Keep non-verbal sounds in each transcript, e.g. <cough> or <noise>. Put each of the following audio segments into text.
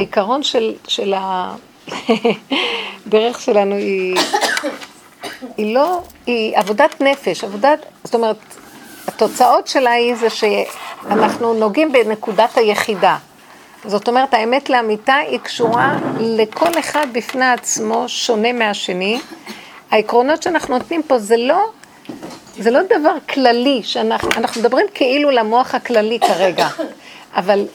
העיקרון של, של הדרך <laughs> שלנו היא, היא לא, היא עבודת נפש, עבודת, זאת אומרת, התוצאות שלה היא זה שאנחנו נוגעים בנקודת היחידה. זאת אומרת, האמת לאמיתה היא קשורה לכל אחד בפני עצמו, שונה מהשני. העקרונות שאנחנו נותנים פה זה לא, זה לא דבר כללי, שאנחנו אנחנו מדברים כאילו למוח הכללי כרגע, אבל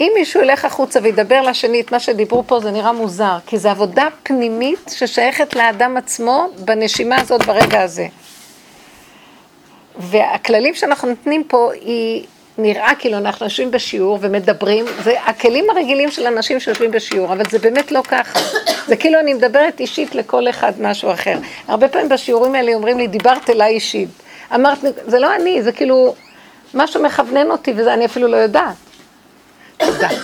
אם מישהו ילך החוצה וידבר לשני את מה שדיברו פה, זה נראה מוזר, כי זו עבודה פנימית ששייכת לאדם עצמו בנשימה הזאת ברגע הזה. והכללים שאנחנו נותנים פה, היא נראה כאילו אנחנו יושבים בשיעור ומדברים, זה הכלים הרגילים של אנשים שיושבים בשיעור, אבל זה באמת לא ככה. זה כאילו אני מדברת אישית לכל אחד משהו אחר. הרבה פעמים בשיעורים האלה אומרים לי, דיברת אליי אישית. אמרת, זה לא אני, זה כאילו משהו מכוונן אותי וזה אני אפילו לא יודעת. תודה.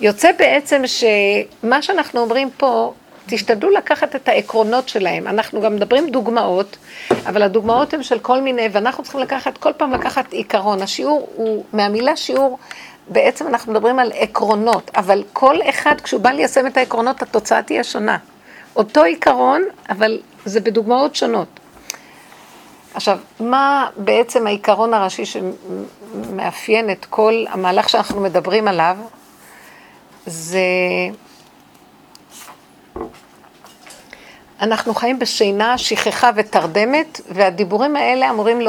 יוצא בעצם שמה שאנחנו אומרים פה, תשתדלו לקחת את העקרונות שלהם. אנחנו גם מדברים דוגמאות, אבל הדוגמאות הן של כל מיני, ואנחנו צריכים לקחת, כל פעם לקחת עיקרון. השיעור הוא, מהמילה שיעור, בעצם אנחנו מדברים על עקרונות, אבל כל אחד, כשהוא בא ליישם את העקרונות, התוצאה תהיה שונה. אותו עיקרון, אבל זה בדוגמאות שונות. עכשיו, מה בעצם העיקרון הראשי שמאפיין את כל המהלך שאנחנו מדברים עליו? זה... אנחנו חיים בשינה, שכחה ותרדמת, והדיבורים האלה אמורים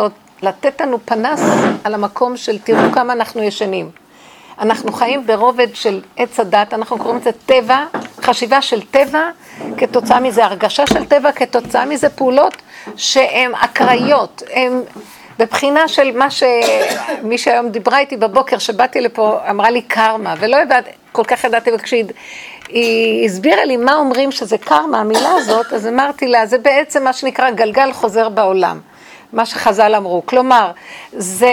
לתת לנו פנס על המקום של תראו כמה אנחנו ישנים. אנחנו חיים ברובד של עץ הדת, אנחנו קוראים לזה טבע, חשיבה של טבע, כתוצאה מזה הרגשה של טבע, כתוצאה מזה פעולות שהן אקראיות, הן בבחינה של מה שמי שהיום דיברה איתי בבוקר, שבאתי לפה, אמרה לי קרמה, ולא יודעת, כל כך ידעתי, וכשהיא הסבירה לי מה אומרים שזה קרמה, המילה הזאת, אז אמרתי לה, זה בעצם מה שנקרא גלגל חוזר בעולם, מה שחז"ל אמרו. כלומר, זה...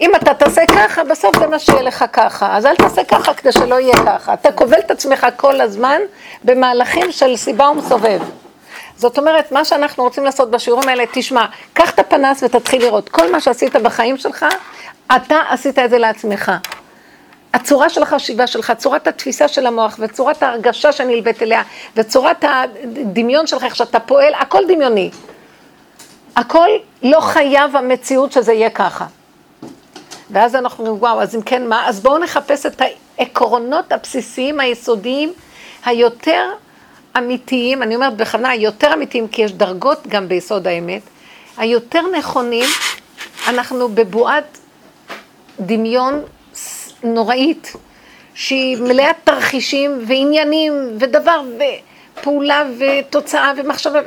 אם אתה תעשה ככה, בסוף זה מה שיהיה לך ככה. אז אל תעשה ככה כדי שלא יהיה ככה. אתה כובל את עצמך כל הזמן במהלכים של סיבה ומסובב. זאת אומרת, מה שאנחנו רוצים לעשות בשיעורים האלה, תשמע, קח את הפנס ותתחיל לראות. כל מה שעשית בחיים שלך, אתה עשית את זה לעצמך. הצורה של החשיבה שלך, צורת התפיסה של המוח וצורת ההרגשה שנלווית אליה וצורת הדמיון שלך, איך שאתה פועל, הכל דמיוני. הכל לא חייב המציאות שזה יהיה ככה. ואז אנחנו אומרים, וואו, אז אם כן מה? אז בואו נחפש את העקרונות הבסיסיים, היסודיים, היותר אמיתיים, אני אומרת בכוונה היותר אמיתיים, כי יש דרגות גם ביסוד האמת, היותר נכונים, אנחנו בבועת דמיון נוראית, שהיא מלאת תרחישים ועניינים ודבר ופעולה ותוצאה ומחשבה.